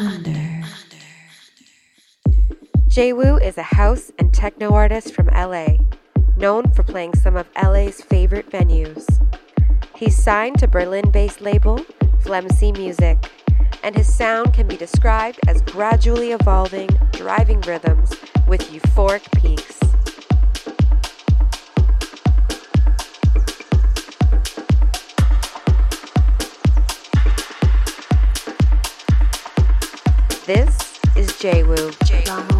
Under. Is a house and techno artist from LA, known for playing some of LA's favorite venues. He's signed to Berlin based label Flemcy Music, and his sound can be described as gradually evolving, driving rhythms with euphoric peaks. This is J. Wu.